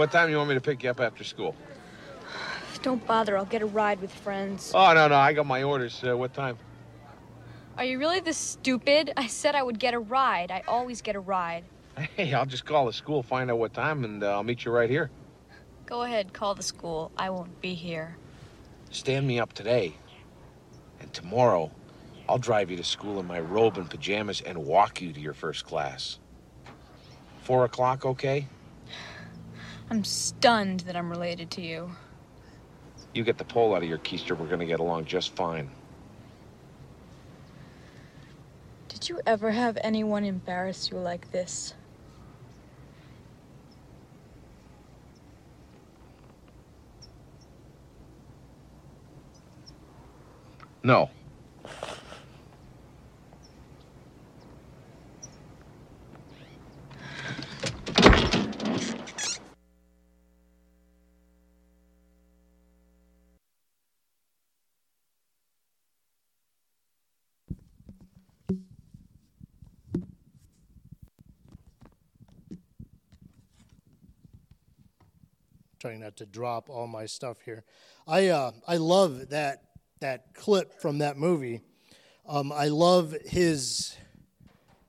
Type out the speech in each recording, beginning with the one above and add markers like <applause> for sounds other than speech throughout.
What time do you want me to pick you up after school? <sighs> Don't bother. I'll get a ride with friends. Oh, no, no. I got my orders. Uh, what time? Are you really this stupid? I said I would get a ride. I always get a ride. Hey, I'll just call the school, find out what time, and uh, I'll meet you right here. Go ahead, call the school. I won't be here. Stand me up today. And tomorrow, I'll drive you to school in my robe and pajamas and walk you to your first class. Four o'clock, okay? I'm stunned that I'm related to you. You get the pole out of your keister, we're gonna get along just fine. Did you ever have anyone embarrass you like this? No. Trying not to drop all my stuff here. I uh, I love that that clip from that movie. Um, I love his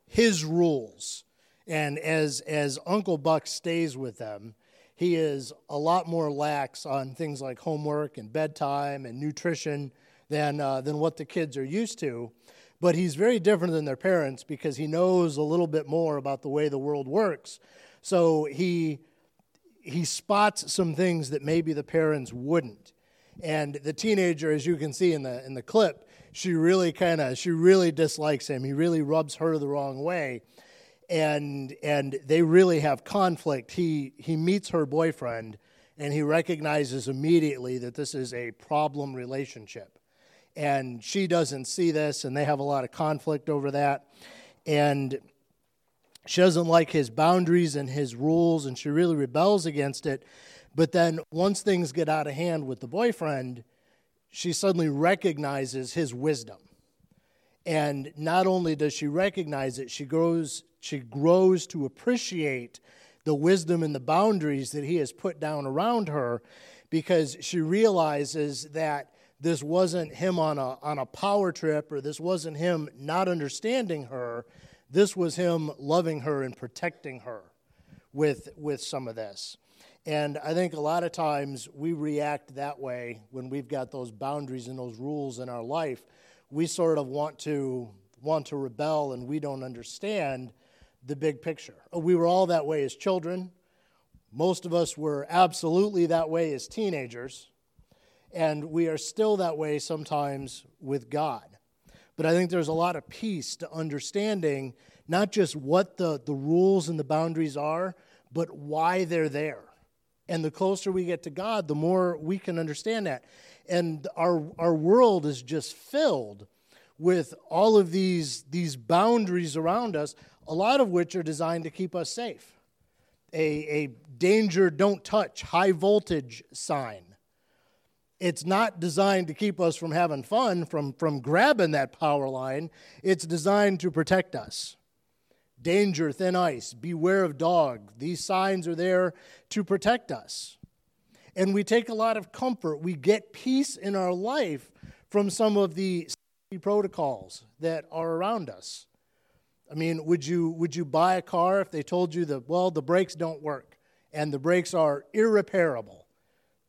his rules, and as as Uncle Buck stays with them, he is a lot more lax on things like homework and bedtime and nutrition than uh, than what the kids are used to. But he's very different than their parents because he knows a little bit more about the way the world works. So he he spots some things that maybe the parents wouldn't. And the teenager, as you can see in the in the clip, she really kind of she really dislikes him. He really rubs her the wrong way, and and they really have conflict. He he meets her boyfriend, and he recognizes immediately that this is a problem relationship, and she doesn't see this, and they have a lot of conflict over that, and she doesn't like his boundaries and his rules, and she really rebels against it. But then once things get out of hand with the boyfriend, she suddenly recognizes his wisdom. And not only does she recognize it, she grows, she grows to appreciate the wisdom and the boundaries that he has put down around her because she realizes that this wasn't him on a, on a power trip or this wasn't him not understanding her this was him loving her and protecting her with, with some of this. And I think a lot of times we react that way when we've got those boundaries and those rules in our life. We sort of want to want to rebel and we don't understand the big picture. Oh, we were all that way as children. Most of us were absolutely that way as teenagers. And we are still that way sometimes with God. But I think there's a lot of peace to understanding not just what the, the rules and the boundaries are, but why they're there. And the closer we get to God, the more we can understand that. And our, our world is just filled with all of these, these boundaries around us, a lot of which are designed to keep us safe. A, a danger, don't touch, high voltage sign it's not designed to keep us from having fun, from, from grabbing that power line. It's designed to protect us. Danger, thin ice, beware of dog. These signs are there to protect us. And we take a lot of comfort. We get peace in our life from some of the protocols that are around us. I mean, would you, would you buy a car if they told you that, well, the brakes don't work and the brakes are irreparable?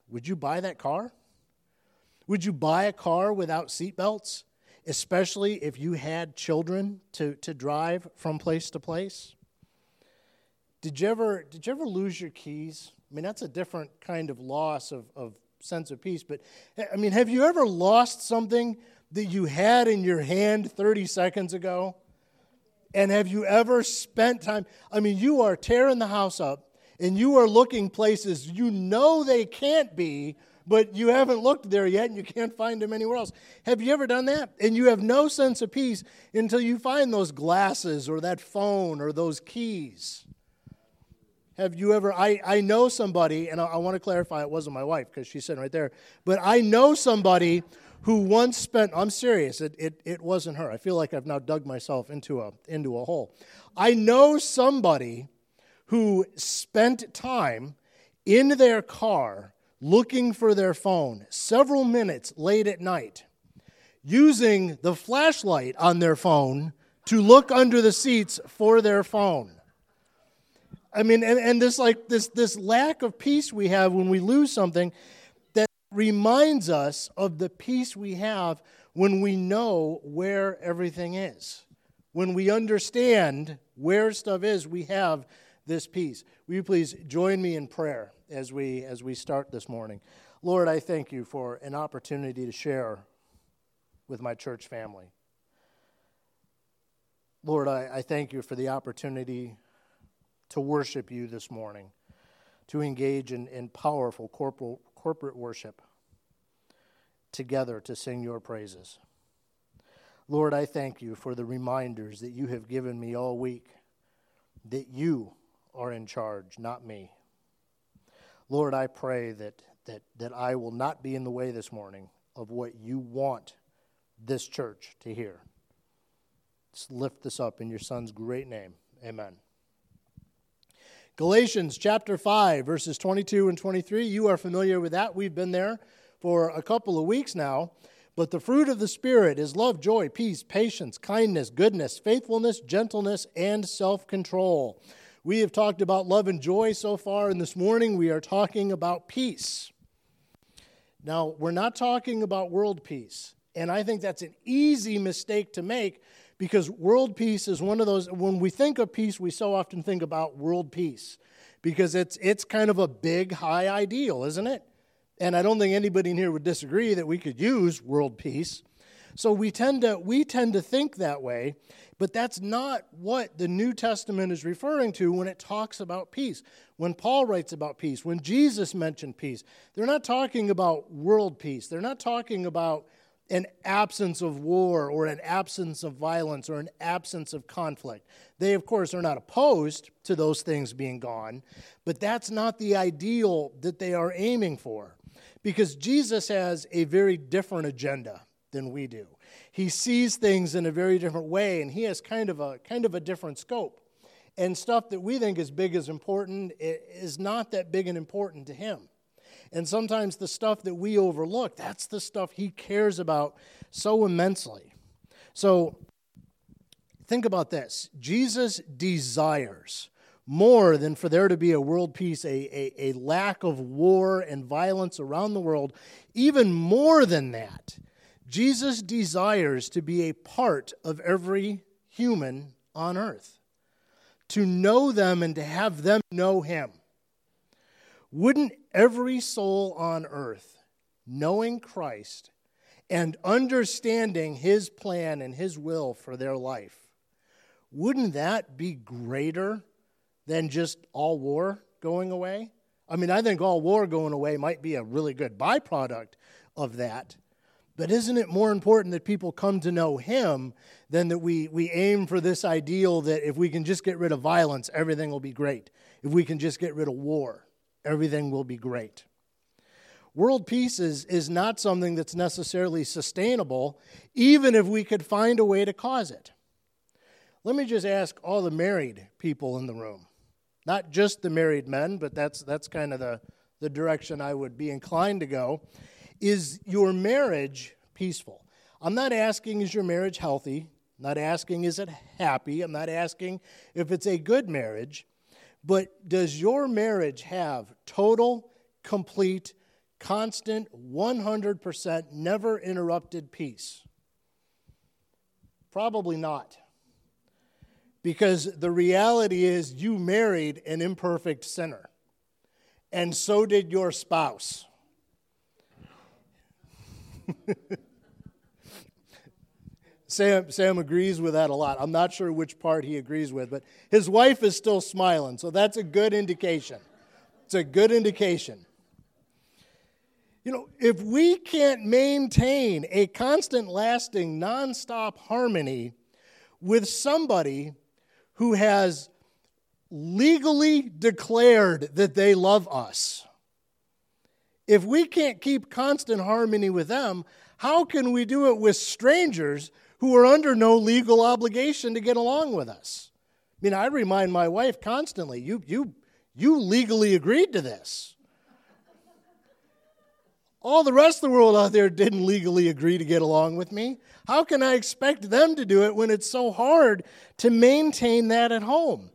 Would you buy that car? Would you buy a car without seatbelts, especially if you had children to, to drive from place to place? Did you, ever, did you ever lose your keys? I mean, that's a different kind of loss of, of sense of peace. But, I mean, have you ever lost something that you had in your hand 30 seconds ago? And have you ever spent time? I mean, you are tearing the house up and you are looking places you know they can't be but you haven't looked there yet and you can't find them anywhere else. Have you ever done that? And you have no sense of peace until you find those glasses or that phone or those keys. Have you ever? I, I know somebody, and I, I want to clarify it wasn't my wife because she's sitting right there, but I know somebody who once spent, I'm serious, it, it, it wasn't her. I feel like I've now dug myself into a, into a hole. I know somebody who spent time in their car looking for their phone several minutes late at night, using the flashlight on their phone to look under the seats for their phone. I mean, and, and this like this this lack of peace we have when we lose something that reminds us of the peace we have when we know where everything is. When we understand where stuff is, we have this peace. Will you please join me in prayer as we as we start this morning? Lord, I thank you for an opportunity to share with my church family. Lord, I, I thank you for the opportunity to worship you this morning, to engage in, in powerful corporal, corporate worship together to sing your praises. Lord, I thank you for the reminders that you have given me all week that you are in charge, not me. Lord, I pray that, that, that I will not be in the way this morning of what you want this church to hear. Let's lift this up in your Son's great name. Amen. Galatians chapter 5, verses 22 and 23. You are familiar with that. We've been there for a couple of weeks now. But the fruit of the Spirit is love, joy, peace, patience, kindness, goodness, faithfulness, gentleness, and self control. We have talked about love and joy so far, and this morning we are talking about peace. Now, we're not talking about world peace, and I think that's an easy mistake to make because world peace is one of those when we think of peace we so often think about world peace because it's it's kind of a big high ideal isn't it and i don't think anybody in here would disagree that we could use world peace so we tend to we tend to think that way but that's not what the new testament is referring to when it talks about peace. When paul writes about peace when jesus mentioned peace they're not talking about world peace. They're not talking about an absence of war or an absence of violence or an absence of conflict. They, of course, are not opposed to those things being gone, but that's not the ideal that they are aiming for because Jesus has a very different agenda than we do. He sees things in a very different way and he has kind of a kind of a different scope. And stuff that we think is big as important is not that big and important to him. And sometimes the stuff that we overlook, that's the stuff he cares about so immensely. So think about this Jesus desires more than for there to be a world peace, a, a, a lack of war and violence around the world. Even more than that, Jesus desires to be a part of every human on earth, to know them and to have them know him. Wouldn't every soul on earth, knowing Christ and understanding his plan and his will for their life, wouldn't that be greater than just all war going away? I mean, I think all war going away might be a really good byproduct of that. But isn't it more important that people come to know him than that we, we aim for this ideal that if we can just get rid of violence, everything will be great? If we can just get rid of war everything will be great. World peace is, is not something that's necessarily sustainable, even if we could find a way to cause it. Let me just ask all the married people in the room, not just the married men, but that's, that's kind of the, the direction I would be inclined to go. Is your marriage peaceful? I'm not asking, is your marriage healthy? I'm not asking, is it happy? I'm not asking if it's a good marriage. But does your marriage have total, complete, constant, 100%, never interrupted peace? Probably not. Because the reality is, you married an imperfect sinner, and so did your spouse. <laughs> Sam, Sam agrees with that a lot. I'm not sure which part he agrees with, but his wife is still smiling, so that's a good indication. It's a good indication. You know, if we can't maintain a constant, lasting, nonstop harmony with somebody who has legally declared that they love us, if we can't keep constant harmony with them, how can we do it with strangers who are under no legal obligation to get along with us. I mean, I remind my wife constantly, you, you, you legally agreed to this. All the rest of the world out there didn't legally agree to get along with me. How can I expect them to do it when it's so hard to maintain that at home?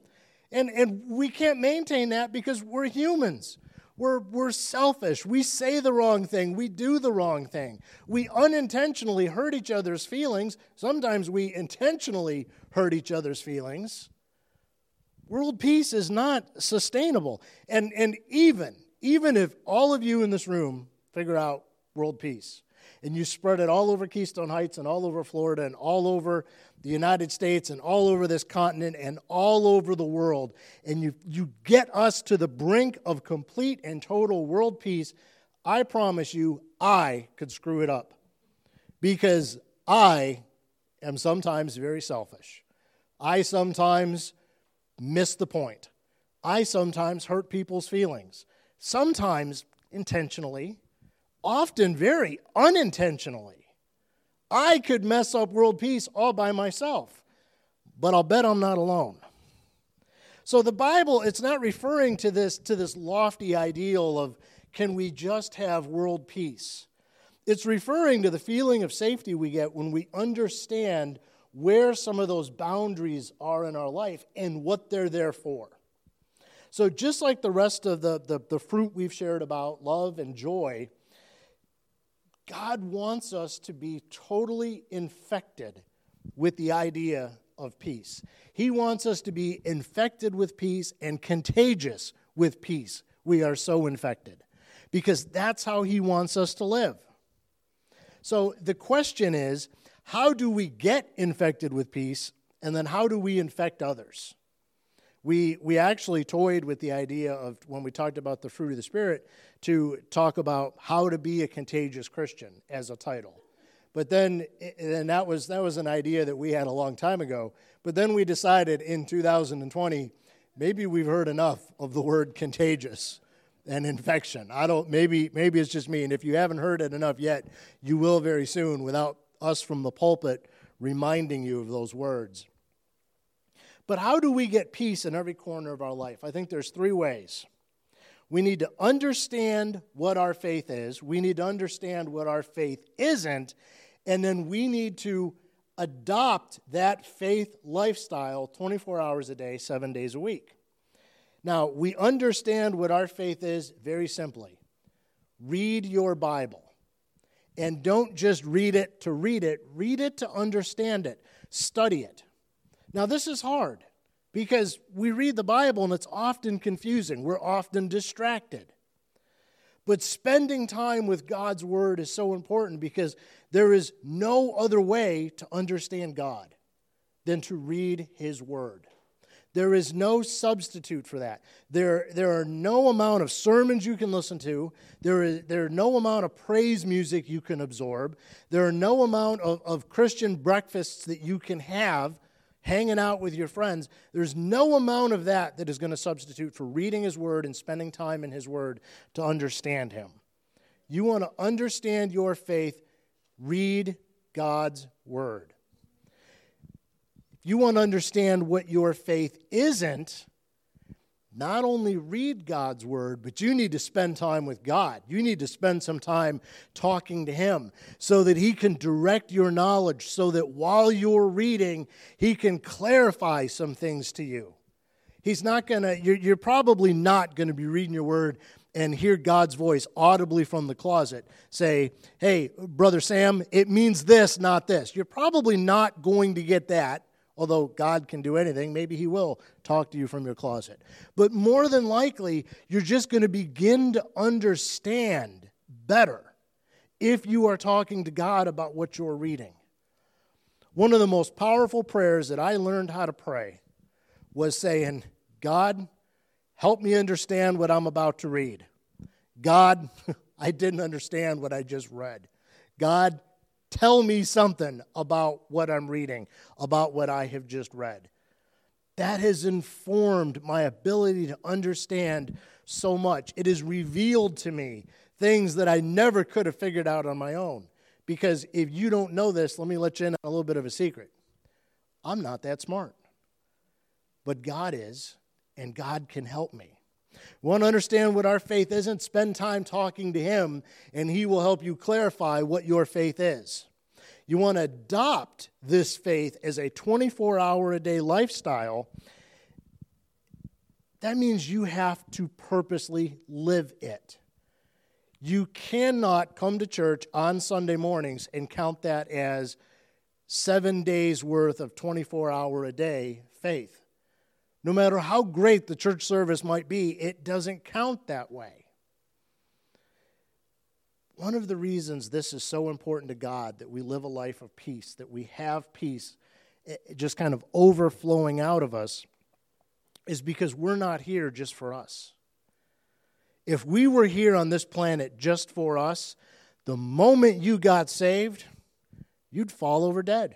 And, and we can't maintain that because we're humans. We're, we're selfish. We say the wrong thing. We do the wrong thing. We unintentionally hurt each other's feelings. Sometimes we intentionally hurt each other's feelings. World peace is not sustainable. And, and even, even if all of you in this room figure out world peace, and you spread it all over Keystone Heights and all over Florida and all over the United States and all over this continent and all over the world, and you, you get us to the brink of complete and total world peace, I promise you, I could screw it up. Because I am sometimes very selfish. I sometimes miss the point. I sometimes hurt people's feelings, sometimes intentionally, often very unintentionally. I could mess up world peace all by myself, but I'll bet I'm not alone. So the Bible, it's not referring to this, to this lofty ideal of can we just have world peace? It's referring to the feeling of safety we get when we understand where some of those boundaries are in our life and what they're there for. So, just like the rest of the, the, the fruit we've shared about love and joy, God wants us to be totally infected with the idea of peace. He wants us to be infected with peace and contagious with peace. We are so infected because that's how He wants us to live. So the question is how do we get infected with peace? And then how do we infect others? We, we actually toyed with the idea of when we talked about the fruit of the Spirit to talk about how to be a contagious Christian as a title. But then, and that was, that was an idea that we had a long time ago. But then we decided in 2020, maybe we've heard enough of the word contagious and infection. I don't, maybe, maybe it's just me. And if you haven't heard it enough yet, you will very soon without us from the pulpit reminding you of those words. But how do we get peace in every corner of our life? I think there's three ways. We need to understand what our faith is, we need to understand what our faith isn't, and then we need to adopt that faith lifestyle 24 hours a day, seven days a week. Now, we understand what our faith is very simply read your Bible. And don't just read it to read it, read it to understand it, study it. Now, this is hard because we read the Bible and it's often confusing. We're often distracted. But spending time with God's Word is so important because there is no other way to understand God than to read His Word. There is no substitute for that. There, there are no amount of sermons you can listen to. There is there are no amount of praise music you can absorb. There are no amount of, of Christian breakfasts that you can have hanging out with your friends. There's no amount of that that is going to substitute for reading His Word and spending time in His Word to understand Him. You want to understand your faith, read God's Word If you want to understand what your faith isn't, not only read God's word, but you need to spend time with God. You need to spend some time talking to Him so that He can direct your knowledge, so that while you're reading, He can clarify some things to you. He's not going to, you're, you're probably not going to be reading your word and hear God's voice audibly from the closet say, Hey, Brother Sam, it means this, not this. You're probably not going to get that Although God can do anything, maybe He will talk to you from your closet. But more than likely, you're just going to begin to understand better if you are talking to God about what you're reading. One of the most powerful prayers that I learned how to pray was saying, God, help me understand what I'm about to read. God, <laughs> I didn't understand what I just read. God, Tell me something about what I'm reading, about what I have just read. That has informed my ability to understand so much. It has revealed to me things that I never could have figured out on my own. Because if you don't know this, let me let you in on a little bit of a secret. I'm not that smart. But God is, and God can help me. Want to understand what our faith isn't? Spend time talking to Him, and He will help you clarify what your faith is. You want to adopt this faith as a 24 hour a day lifestyle. That means you have to purposely live it. You cannot come to church on Sunday mornings and count that as seven days worth of 24 hour a day faith. No matter how great the church service might be, it doesn't count that way. One of the reasons this is so important to God that we live a life of peace, that we have peace eh, just kind of overflowing out of us, is because we're not here just for us. If we were here on this planet just for us, the moment you got saved, you'd fall over dead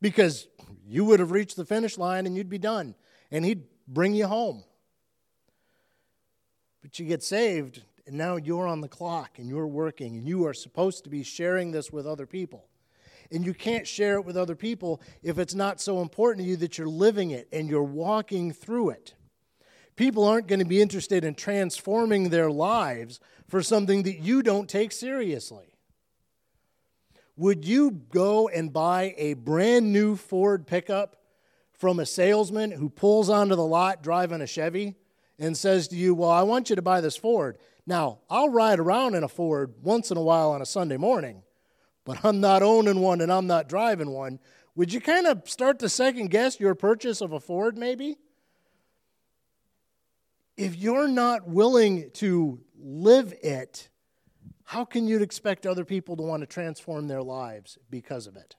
because you would have reached the finish line and you'd be done, and He'd bring you home. But you get saved, and now you're on the clock and you're working, and you are supposed to be sharing this with other people. And you can't share it with other people if it's not so important to you that you're living it and you're walking through it. People aren't going to be interested in transforming their lives for something that you don't take seriously. Would you go and buy a brand new Ford pickup from a salesman who pulls onto the lot driving a Chevy and says to you, Well, I want you to buy this Ford. Now, I'll ride around in a Ford once in a while on a Sunday morning, but I'm not owning one and I'm not driving one. Would you kind of start to second guess your purchase of a Ford, maybe? If you're not willing to live it, how can you expect other people to want to transform their lives because of it?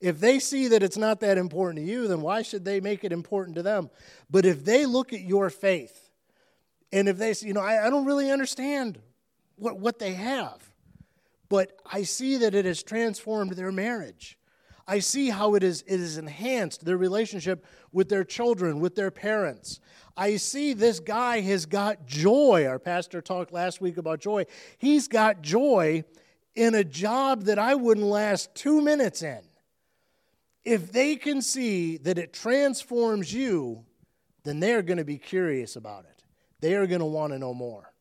If they see that it's not that important to you, then why should they make it important to them? But if they look at your faith, and if they say, you know, I, I don't really understand what, what they have, but I see that it has transformed their marriage. I see how it is, it has enhanced their relationship with their children, with their parents. I see this guy has got joy. Our pastor talked last week about joy. He's got joy in a job that I wouldn't last two minutes in. If they can see that it transforms you, then they're going to be curious about it. They are going to want to know more.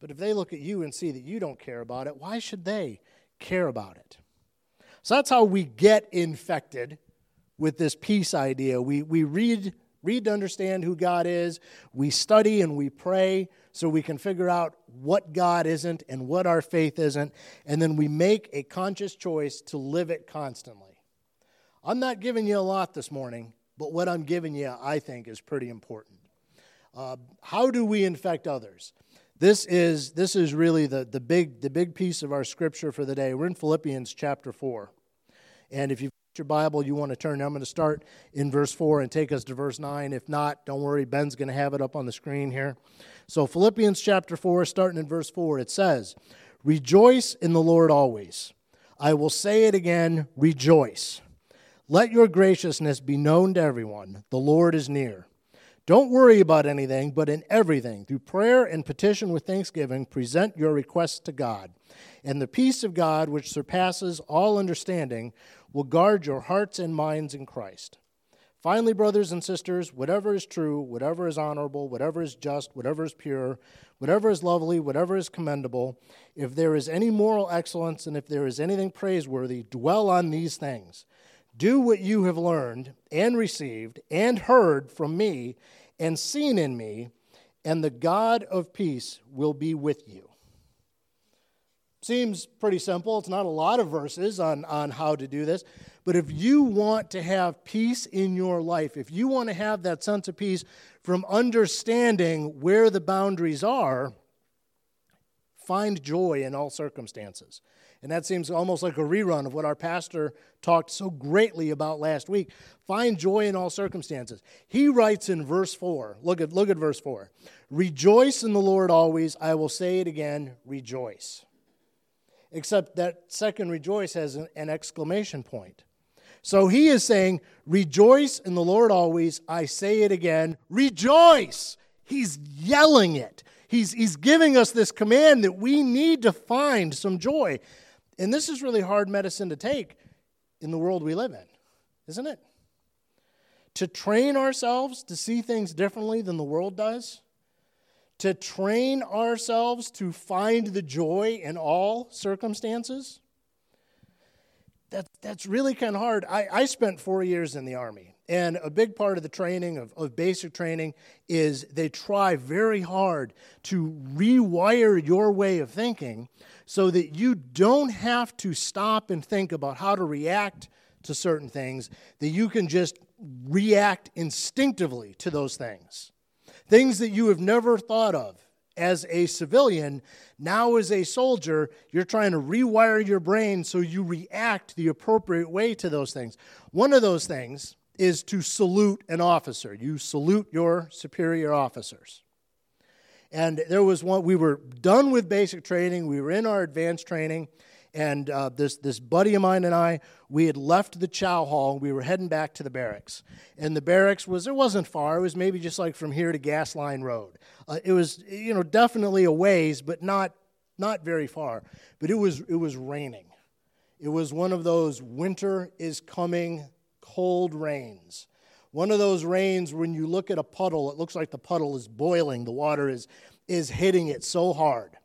But if they look at you and see that you don't care about it, why should they care about it? So that's how we get infected with this peace idea. We, we read read to understand who God is. We study and we pray so we can figure out what God isn't and what our faith isn't. And then we make a conscious choice to live it constantly. I'm not giving you a lot this morning, but what I'm giving you, I think, is pretty important. Uh, how do we infect others? This is, this is really the, the, big, the big piece of our scripture for the day. We're in Philippians chapter 4. And if you've your Bible, you want to turn. I'm going to start in verse 4 and take us to verse 9. If not, don't worry, Ben's going to have it up on the screen here. So, Philippians chapter 4, starting in verse 4, it says, Rejoice in the Lord always. I will say it again, rejoice. Let your graciousness be known to everyone. The Lord is near. Don't worry about anything, but in everything, through prayer and petition with thanksgiving, present your requests to God. And the peace of God, which surpasses all understanding, will guard your hearts and minds in Christ. Finally, brothers and sisters, whatever is true, whatever is honorable, whatever is just, whatever is pure, whatever is lovely, whatever is commendable, if there is any moral excellence and if there is anything praiseworthy, dwell on these things. Do what you have learned and received and heard from me and seen in me, and the God of peace will be with you. Seems pretty simple. It's not a lot of verses on, on how to do this. But if you want to have peace in your life, if you want to have that sense of peace from understanding where the boundaries are, find joy in all circumstances. And that seems almost like a rerun of what our pastor talked so greatly about last week. Find joy in all circumstances. He writes in verse 4, look at, look at verse 4 Rejoice in the Lord always. I will say it again, rejoice except that second rejoice has an, an exclamation point. So he is saying, Rejoice in the Lord always. I say it again, rejoice. He's yelling it. He's, he's giving us this command that we need to find some joy. And this is really hard medicine to take in the world we live in, isn't it? To train ourselves to see things differently than the world does to train ourselves to find the joy in all circumstances? That, that's really kind of hard. I, I spent four years in the Army, and a big part of the training, of, of basic training, is they try very hard to rewire your way of thinking so that you don't have to stop and think about how to react to certain things, that you can just react instinctively to those things. Things that you have never thought of as a civilian, now as a soldier, you're trying to rewire your brain so you react the appropriate way to those things. One of those things is to salute an officer. You salute your superior officers. And there was one, we were done with basic training, we were in our advanced training, and uh, this, this buddy of mine and I, we had left the chow hall. We were heading back to the barracks. And the barracks was, it wasn't far. It was maybe just like from here to Gas Line Road. Uh, it was, you know, definitely a ways, but not, not very far. But it was, it was raining. It was one of those winter is coming cold rains. One of those rains when you look at a puddle, it looks like the puddle is boiling. The water is, is hitting it so hard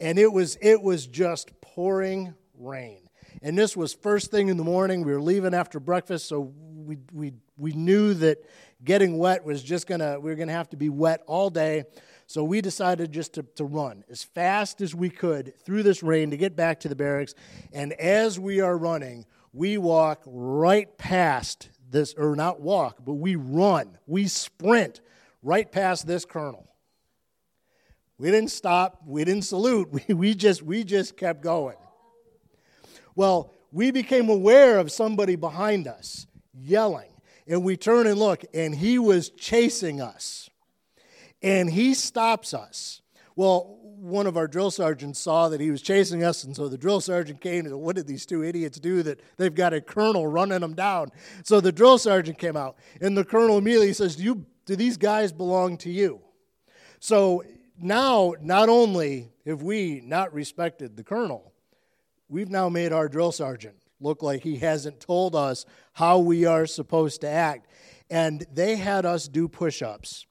and it was it was just pouring rain. And this was first thing in the morning. We were leaving after breakfast, so we we we knew that getting wet was just gonna we were gonna have to be wet all day. So we decided just to, to run as fast as we could through this rain to get back to the barracks. And as we are running, we walk right past this, or not walk, but we run, we sprint right past this colonel. We didn't stop. We didn't salute. <laughs> We, we, just, we just kept going. Well, we became aware of somebody behind us yelling. And we turn and look, and he was chasing us. And he stops us. Well, one of our drill sergeants saw that he was chasing us, and so the drill sergeant came and said, What did these two idiots do that they've got a colonel running them down? So the drill sergeant came out, and the colonel immediately says, Do, you, do these guys belong to you? So now, not only have we not respected the colonel, we've now made our drill sergeant look like he hasn't told us how we are supposed to act. And they had us do push ups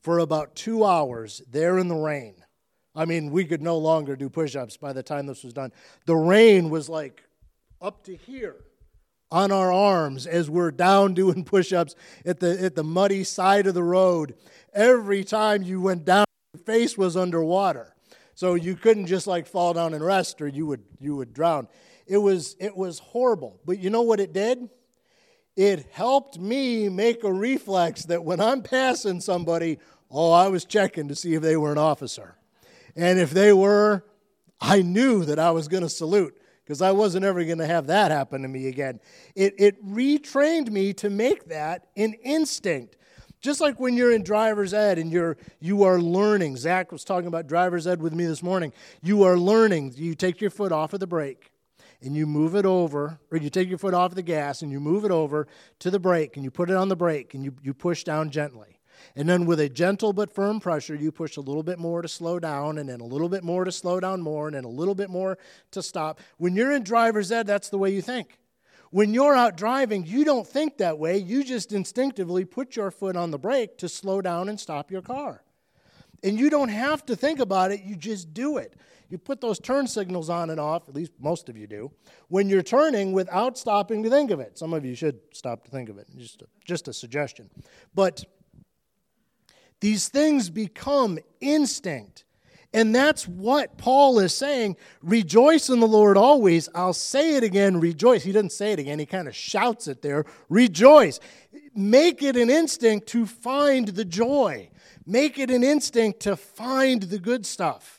for about two hours there in the rain. I mean, we could no longer do push ups by the time this was done. The rain was like up to here on our arms as we're down doing push ups at the, at the muddy side of the road. Every time you went down, your face was underwater. So you couldn't just like fall down and rest or you would you would drown. It was it was horrible. But you know what it did? It helped me make a reflex that when I'm passing somebody, oh, I was checking to see if they were an officer. And if they were, I knew that I was going to salute because I wasn't ever going to have that happen to me again. It, it retrained me to make that an instinct. Just like when you're in driver's ed and you're you are learning. Zach was talking about driver's ed with me this morning. You are learning. You take your foot off of the brake and you move it over, or you take your foot off of the gas and you move it over to the brake and you put it on the brake and you, you push down gently. And then with a gentle but firm pressure, you push a little bit more to slow down, and then a little bit more to slow down more, and then a little bit more to stop. When you're in driver's ed, that's the way you think. When you're out driving, you don't think that way. You just instinctively put your foot on the brake to slow down and stop your car. And you don't have to think about it, you just do it. You put those turn signals on and off, at least most of you do, when you're turning without stopping to think of it. Some of you should stop to think of it, just a, just a suggestion. But these things become instinct. And that's what Paul is saying. Rejoice in the Lord always. I'll say it again, rejoice. He doesn't say it again, he kind of shouts it there. Rejoice. Make it an instinct to find the joy, make it an instinct to find the good stuff.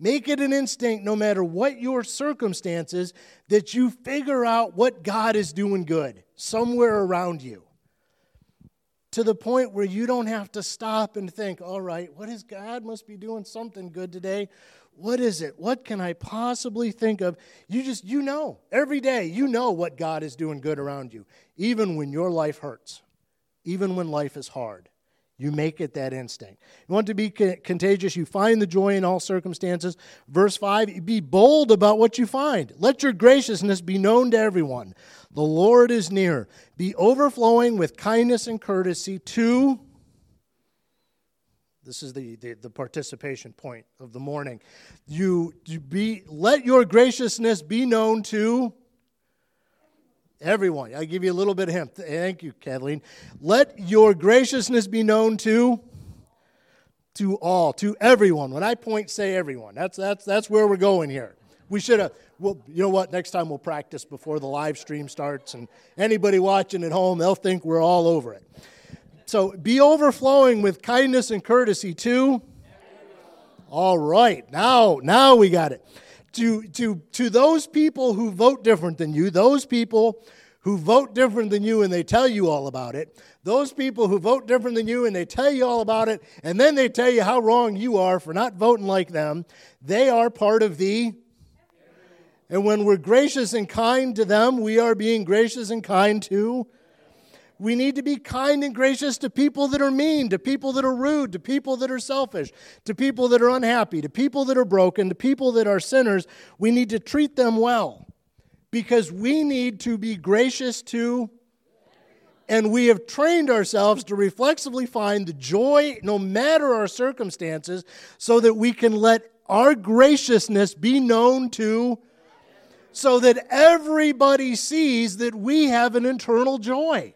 Make it an instinct, no matter what your circumstances, that you figure out what God is doing good somewhere around you to the point where you don't have to stop and think, all right, what is God must be doing something good today? What is it? What can I possibly think of? You just, you know, every day, you know what God is doing good around you, even when your life hurts, even when life is hard. You make it that instinct. You want to be contagious, you find the joy in all circumstances. Verse 5 be bold about what you find. Let your graciousness be known to everyone. The Lord is near. Be overflowing with kindness and courtesy to This is the, the, the participation point of the morning. You, you be let your graciousness be known to everyone. I'll give you a little bit of hint. Thank you, Kathleen. Let your graciousness be known to to all, to everyone. When I point, say everyone. That's that's that's where we're going here. We should have. Well, you know what? Next time we'll practice before the live stream starts, and anybody watching at home, they'll think we're all over it. So be overflowing with kindness and courtesy too. All right, now now we got it. To to to those people who vote different than you, those people who vote different than you and they tell you all about it, those people who vote different than you and they tell you all about it, and then they tell you how wrong you are for not voting like them, they are part of the. And when we're gracious and kind to them, we are being gracious and kind to we need to be kind and gracious to people that are mean, to people that are rude, to people that are selfish, to people that are unhappy, to people that are broken, to people that are sinners. We need to treat them well because we need to be gracious to, and we have trained ourselves to reflexively find the joy no matter our circumstances so that we can let our graciousness be known to so that everybody sees that we have an internal joy.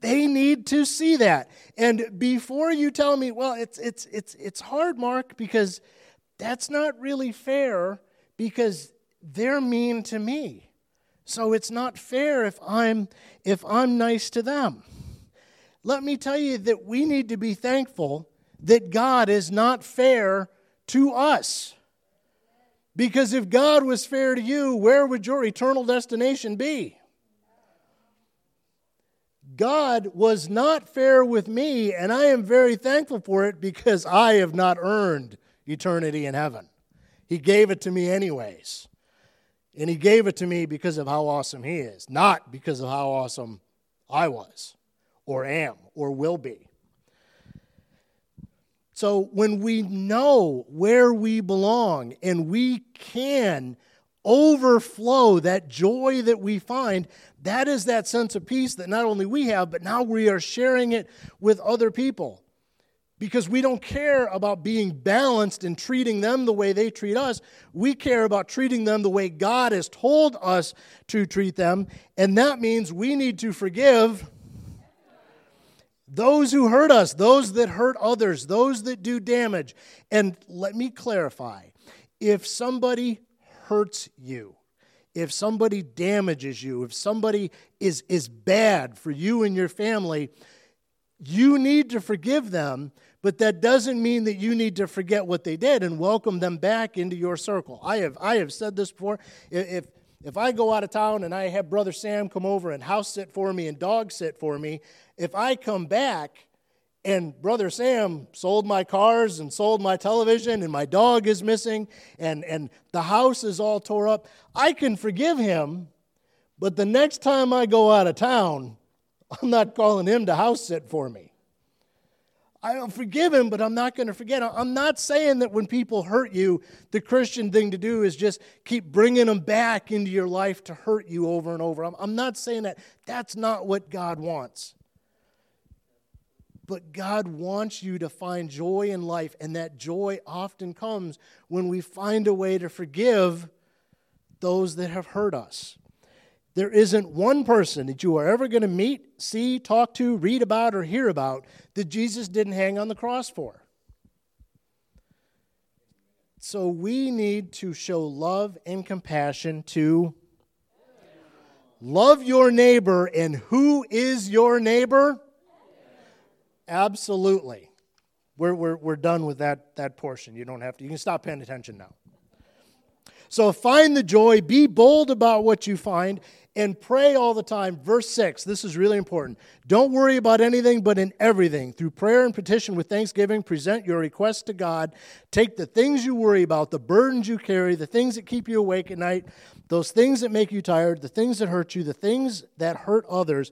They need to see that. And before you tell me, well, it's it's it's it's hard, Mark, because that's not really fair because they're mean to me. So it's not fair if I'm if I'm nice to them. Let me tell you that we need to be thankful that God is not fair to us. Because if God was fair to you, where would your eternal destination be? God was not fair with me, and I am very thankful for it because I have not earned eternity in heaven. He gave it to me, anyways. And He gave it to me because of how awesome He is, not because of how awesome I was, or am, or will be. So when we know where we belong and we can overflow that joy that we find, that is that sense of peace that not only we have, but now we are sharing it with other people. Because we don't care about being balanced and treating them the way they treat us. We care about treating them the way God has told us to treat them. And that means we need to forgive those who hurt us, those that hurt others, those that do damage. And let me clarify if somebody hurts you, if somebody damages you, if somebody is, is bad for you and your family, you need to forgive them, but that doesn't mean that you need to forget what they did and welcome them back into your circle. I have, I have said this before. If, if I go out of town and I have Brother Sam come over and house sit for me and dog sit for me, if I come back and brother sam sold my cars and sold my television and my dog is missing and, and the house is all tore up i can forgive him but the next time i go out of town <laughs> i'm not calling him to house sit for me i'll forgive him but i'm not going to forget i'm not saying that when people hurt you the christian thing to do is just keep bringing them back into your life to hurt you over and over. I'm, I'm not saying that. That's not what god wants. But God wants you to find joy in life, and that joy often comes when we find a way to forgive those that have hurt us. There isn't one person that you are ever going to meet, see, talk to, read about, or hear about that Jesus didn't hang on the cross for. So we need to show love and compassion to love your neighbor. And who is your neighbor? Absolutely. We're, we're, we're done with that, that portion. You don't have to, you can stop paying attention now. So find the joy, be bold about what you find, and pray all the time. Verse 6, this is really important. Don't worry about anything, but in everything, through prayer and petition with thanksgiving, present your requests to God. Take the things you worry about, the burdens you carry, the things that keep you awake at night, those things that make you tired, the things that hurt you, the things that hurt others,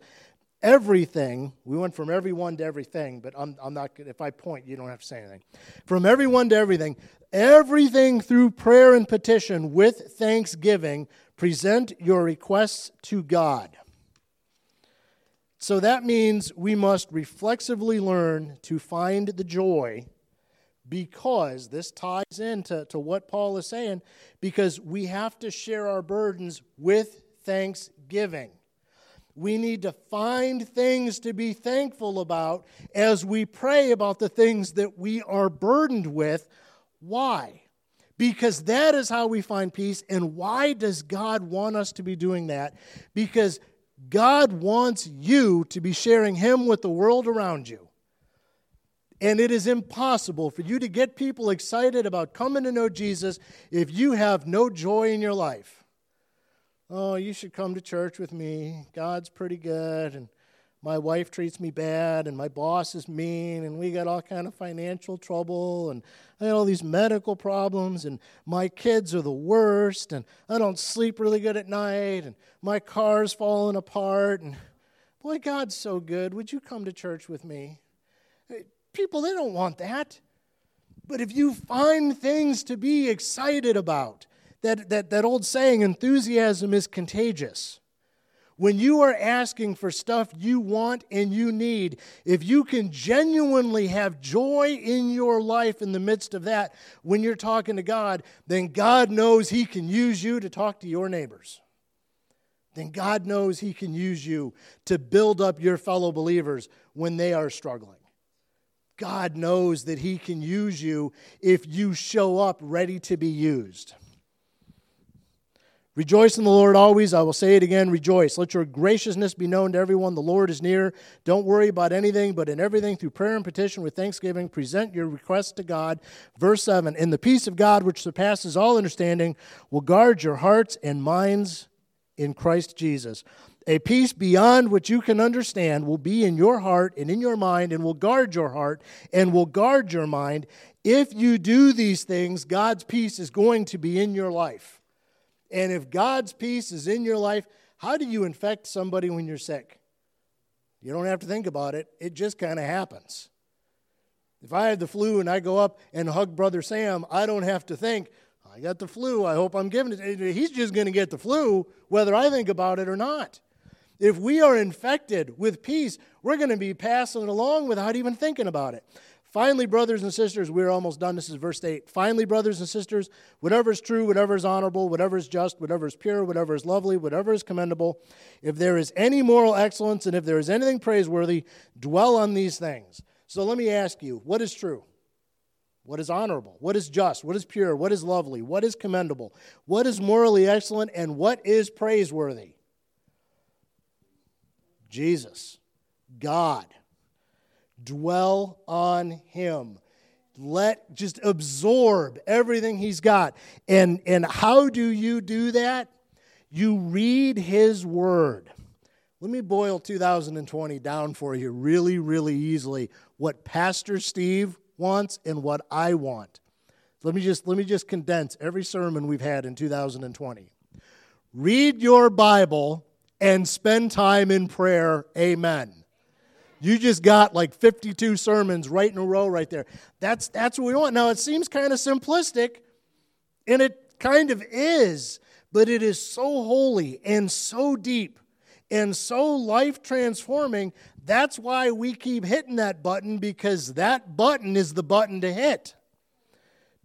everything, we went from everyone to everything, but I'm, I'm not, if I point, you don't have to say anything. From everyone to everything, everything through prayer and petition with thanksgiving, present your requests to God. So that means we must reflexively learn to find the joy because this ties into to what Paul is saying, because we have to share our burdens with thanksgiving. We need to find things to be thankful about as we pray about the things that we are burdened with. Why? Because that is how we find peace. And why does God want us to be doing that? Because God wants you to be sharing Him with the world around you. And it is impossible for you to get people excited about coming to know Jesus if you have no joy in your life. Oh, you should come to church with me. God's pretty good and my wife treats me bad and my boss is mean and we got all kind of financial trouble and I got all these medical problems and my kids are the worst and I don't sleep really good at night and my car's falling apart and boy God's so good. Would you come to church with me? People, they don't want that. But if you find things to be excited about, that, that, that old saying, enthusiasm is contagious. When you are asking for stuff you want and you need, if you can genuinely have joy in your life in the midst of that, when you're talking to God, then God knows He can use you to talk to your neighbors. Then God knows He can use you to build up your fellow believers when they are struggling. God knows that He can use you if you show up ready to be used. Rejoice in the Lord always. I will say it again rejoice. Let your graciousness be known to everyone. The Lord is near. Don't worry about anything, but in everything, through prayer and petition with thanksgiving, present your requests to God. Verse 7 In the peace of God, which surpasses all understanding, will guard your hearts and minds in Christ Jesus. A peace beyond what you can understand will be in your heart and in your mind and will guard your heart and will guard your mind. If you do these things, God's peace is going to be in your life. And if God's peace is in your life, how do you infect somebody when you're sick? You don't have to think about it, it just kind of happens. If I have the flu and I go up and hug Brother Sam, I don't have to think, I got the flu, I hope I'm giving it. He's just going to get the flu whether I think about it or not. If we are infected with peace, we're going to be passing it along without even thinking about it. Finally, brothers and sisters, we're almost done. This is verse 8. Finally, brothers and sisters, whatever is true, whatever is honorable, whatever is just, whatever is pure, whatever is lovely, whatever is commendable, if there is any moral excellence and if there is anything praiseworthy, dwell on these things. So let me ask you what is true? What is honorable? What is just? What is pure? What is lovely? What is commendable? What is morally excellent? And what is praiseworthy? Jesus, God dwell on him. Let just absorb everything he's got. And and how do you do that? You read his word. Let me boil 2020 down for you really really easily what pastor steve wants and what i want. Let me just let me just condense every sermon we've had in 2020 read your bible and spend time in prayer. Amen you just got like 52 sermons right in a row right there. That's, that's what we want. Now, it seems kind of simplistic, and it kind of is, but it is so holy and so deep and so life transforming. That's why we keep hitting that button because that button is the button to hit.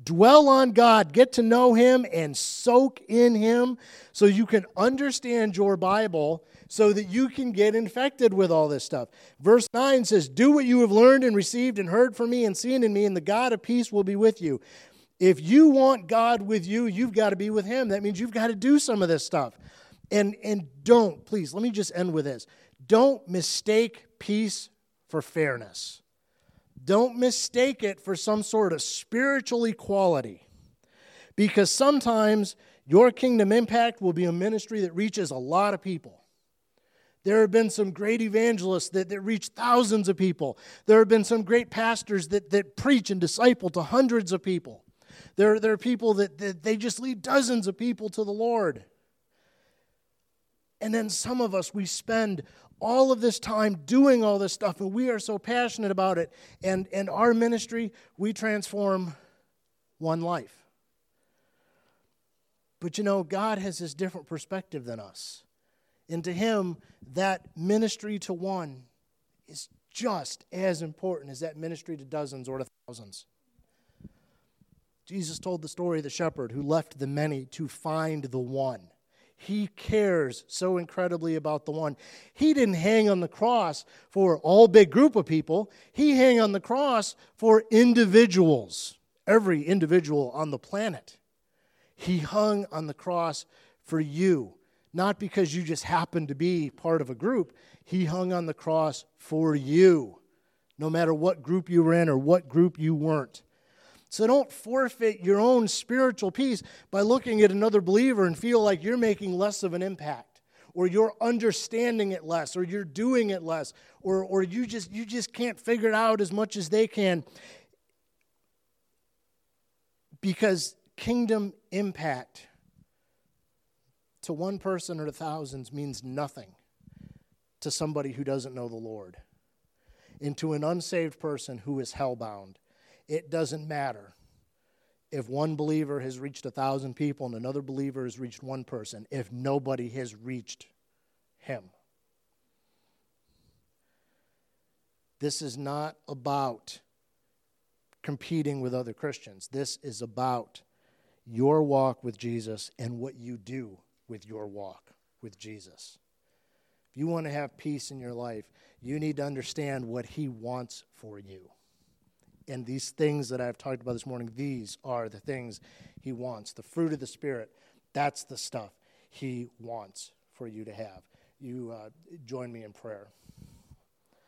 Dwell on God, get to know Him, and soak in Him so you can understand your Bible so that you can get infected with all this stuff. Verse 9 says, Do what you have learned and received and heard from me and seen in me, and the God of peace will be with you. If you want God with you, you've got to be with Him. That means you've got to do some of this stuff. And, and don't, please, let me just end with this. Don't mistake peace for fairness. Don't mistake it for some sort of spiritual equality. Because sometimes your kingdom impact will be a ministry that reaches a lot of people. There have been some great evangelists that, that reach thousands of people. There have been some great pastors that, that preach and disciple to hundreds of people. There, there are people that, that they just lead dozens of people to the Lord. And then some of us, we spend all of this time doing all this stuff, and we are so passionate about it. And, and our ministry, we transform one life. But you know, God has this different perspective than us. And to him, that ministry to one is just as important as that ministry to dozens or to thousands. Jesus told the story of the shepherd who left the many to find the one. He cares so incredibly about the one. He didn't hang on the cross for all big group of people. He hung on the cross for individuals, every individual on the planet. He hung on the cross for you, not because you just happened to be part of a group. He hung on the cross for you, no matter what group you were in or what group you weren't. So don't forfeit your own spiritual peace by looking at another believer and feel like you're making less of an impact or you're understanding it less or you're doing it less or, or you just you just can't figure it out as much as they can. Because kingdom impact to one person or to thousands means nothing to somebody who doesn't know the Lord and to an unsaved person who is hellbound it doesn't matter if one believer has reached a thousand people and another believer has reached one person if nobody has reached him. This is not about competing with other Christians. This is about your walk with Jesus and what you do with your walk with Jesus. If you want to have peace in your life, you need to understand what He wants for you. And these things that I've talked about this morning, these are the things He wants. The fruit of the Spirit, that's the stuff He wants for you to have. You uh, join me in prayer.